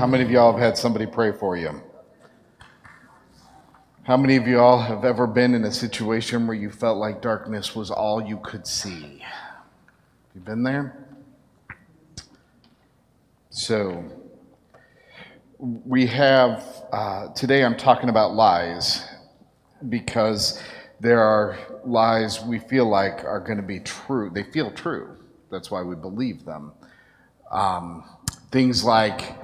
How many of y'all have had somebody pray for you? How many of y'all have ever been in a situation where you felt like darkness was all you could see? You been there? So, we have, uh, today I'm talking about lies because there are lies we feel like are going to be true. They feel true. That's why we believe them. Um, things like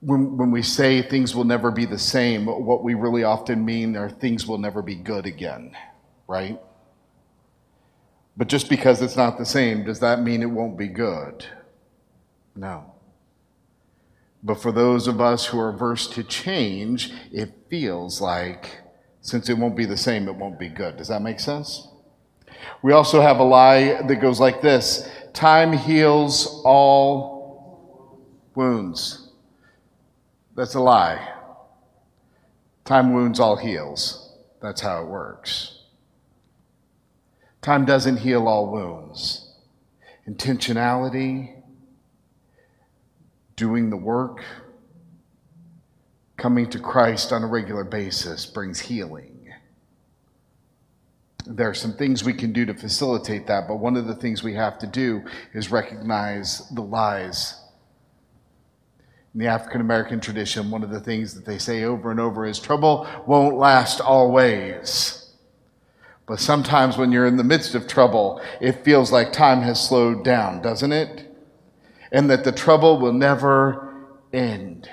when, when we say things will never be the same, what we really often mean are things will never be good again, right? But just because it's not the same, does that mean it won't be good? No. But for those of us who are averse to change, it feels like since it won't be the same, it won't be good. Does that make sense? We also have a lie that goes like this time heals all wounds. That's a lie. Time wounds all heals. That's how it works. Time doesn't heal all wounds. Intentionality, doing the work, coming to Christ on a regular basis brings healing. There are some things we can do to facilitate that, but one of the things we have to do is recognize the lies. In the African American tradition, one of the things that they say over and over is trouble won't last always. But sometimes when you're in the midst of trouble, it feels like time has slowed down, doesn't it? and that the trouble will never end.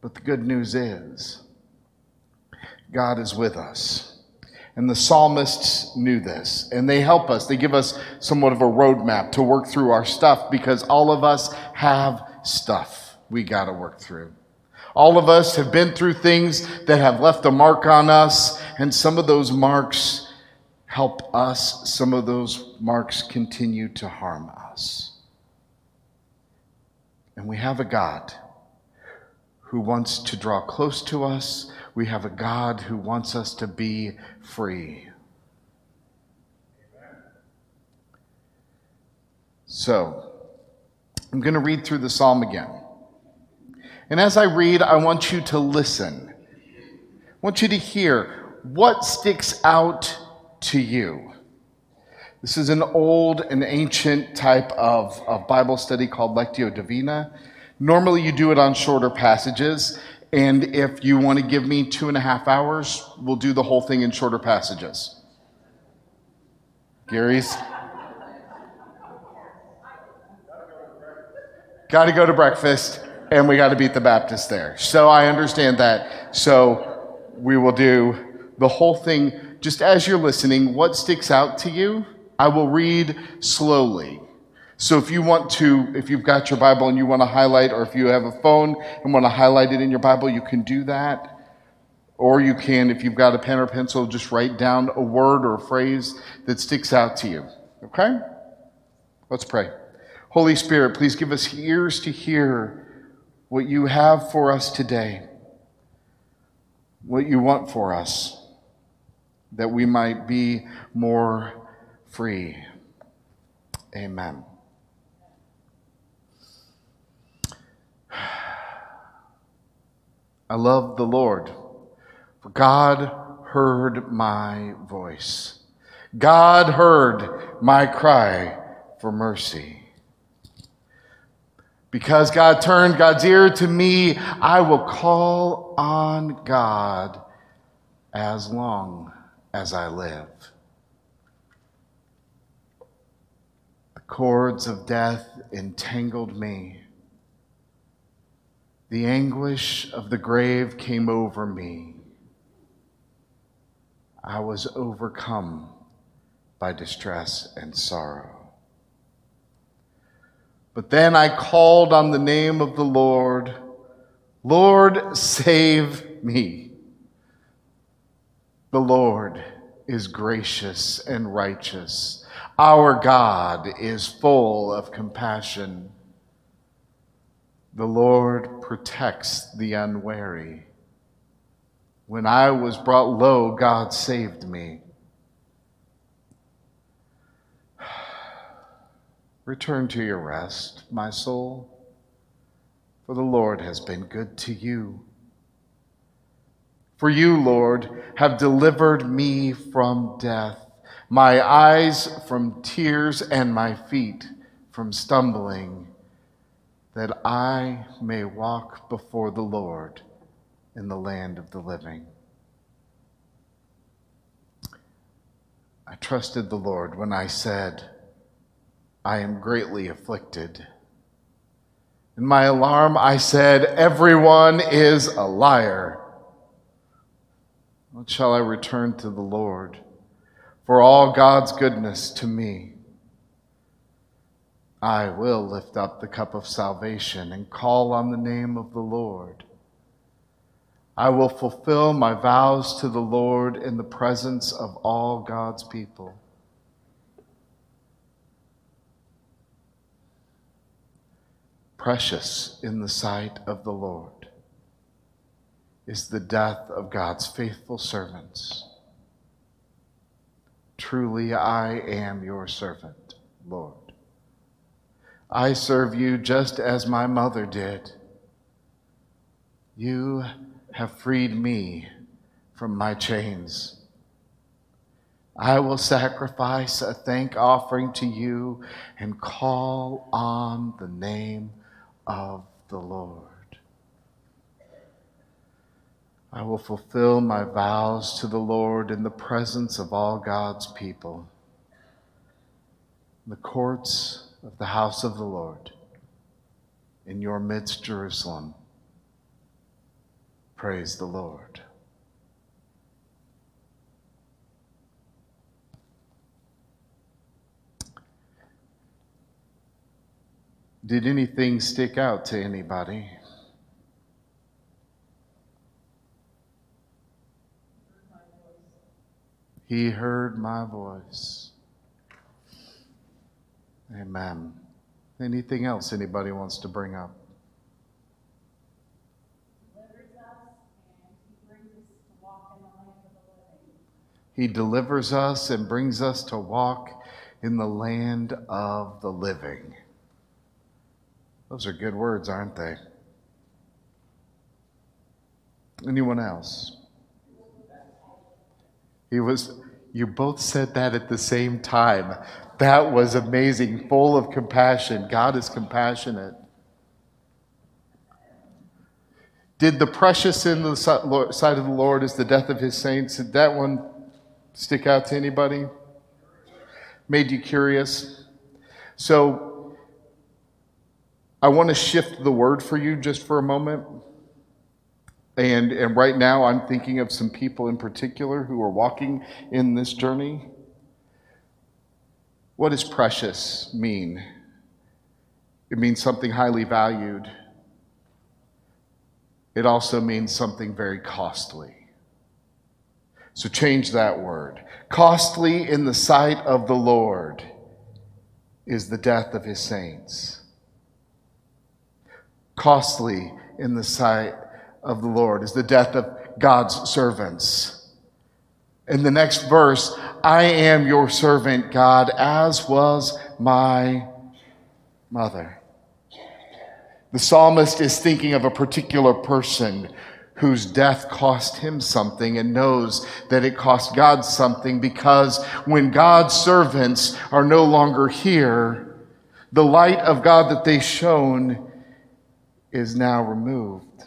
But the good news is, God is with us. And the psalmists knew this, and they help us. They give us somewhat of a roadmap to work through our stuff because all of us have stuff we got to work through. All of us have been through things that have left a mark on us, and some of those marks help us, some of those marks continue to harm us. And we have a God who wants to draw close to us. We have a God who wants us to be free. So, I'm going to read through the psalm again. And as I read, I want you to listen. I want you to hear what sticks out to you. This is an old and ancient type of, of Bible study called Lectio Divina. Normally, you do it on shorter passages, and if you want to give me two and a half hours, we'll do the whole thing in shorter passages. Gary's? Got to go to breakfast, and we got to beat the Baptist there. So I understand that. So we will do the whole thing just as you're listening, what sticks out to you? I will read slowly. So if you want to, if you've got your Bible and you want to highlight, or if you have a phone and want to highlight it in your Bible, you can do that. Or you can, if you've got a pen or pencil, just write down a word or a phrase that sticks out to you. Okay? Let's pray. Holy Spirit, please give us ears to hear what you have for us today, what you want for us that we might be more free. Amen. I love the Lord, for God heard my voice. God heard my cry for mercy. Because God turned God's ear to me, I will call on God as long as I live. The cords of death entangled me. The anguish of the grave came over me. I was overcome by distress and sorrow. But then I called on the name of the Lord. Lord, save me. The Lord is gracious and righteous. Our God is full of compassion. The Lord protects the unwary. When I was brought low, God saved me. Return to your rest, my soul, for the Lord has been good to you. For you, Lord, have delivered me from death, my eyes from tears, and my feet from stumbling, that I may walk before the Lord in the land of the living. I trusted the Lord when I said, I am greatly afflicted. In my alarm, I said, Everyone is a liar. What shall I return to the Lord for all God's goodness to me? I will lift up the cup of salvation and call on the name of the Lord. I will fulfill my vows to the Lord in the presence of all God's people. Precious in the sight of the Lord is the death of God's faithful servants. Truly, I am your servant, Lord. I serve you just as my mother did. You have freed me from my chains. I will sacrifice a thank offering to you and call on the name of the Lord. I will fulfill my vows to the Lord in the presence of all God's people, the courts of the house of the Lord, in your midst, Jerusalem. Praise the Lord. Did anything stick out to anybody? He heard my voice. Amen. Anything else anybody wants to bring up? He delivers us and brings us to walk in the land of the living. Those are good words, aren't they? Anyone else? He was, you both said that at the same time. That was amazing, full of compassion. God is compassionate. Did the precious in the sight of the Lord is the death of his saints? Did that one stick out to anybody? Made you curious? So, I want to shift the word for you just for a moment. And, and right now, I'm thinking of some people in particular who are walking in this journey. What does precious mean? It means something highly valued. It also means something very costly. So change that word. Costly in the sight of the Lord is the death of his saints. Costly in the sight of the Lord is the death of God's servants. In the next verse, I am your servant, God, as was my mother. The psalmist is thinking of a particular person whose death cost him something and knows that it cost God something because when God's servants are no longer here, the light of God that they shone is now removed.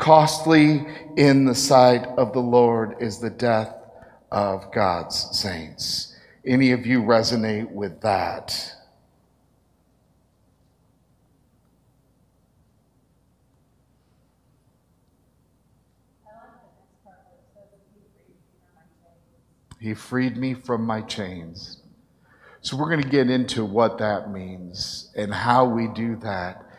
Costly in the sight of the Lord is the death of God's saints. Any of you resonate with that? He freed me from my chains. So, we're going to get into what that means and how we do that.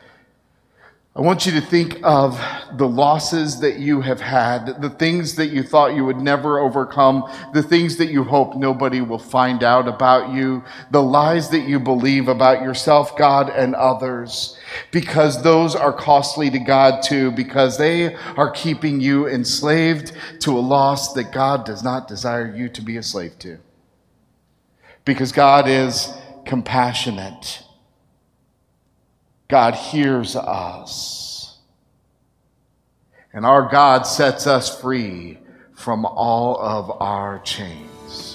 I want you to think of the losses that you have had, the things that you thought you would never overcome, the things that you hope nobody will find out about you, the lies that you believe about yourself, God, and others, because those are costly to God too, because they are keeping you enslaved to a loss that God does not desire you to be a slave to. Because God is compassionate. God hears us. And our God sets us free from all of our chains.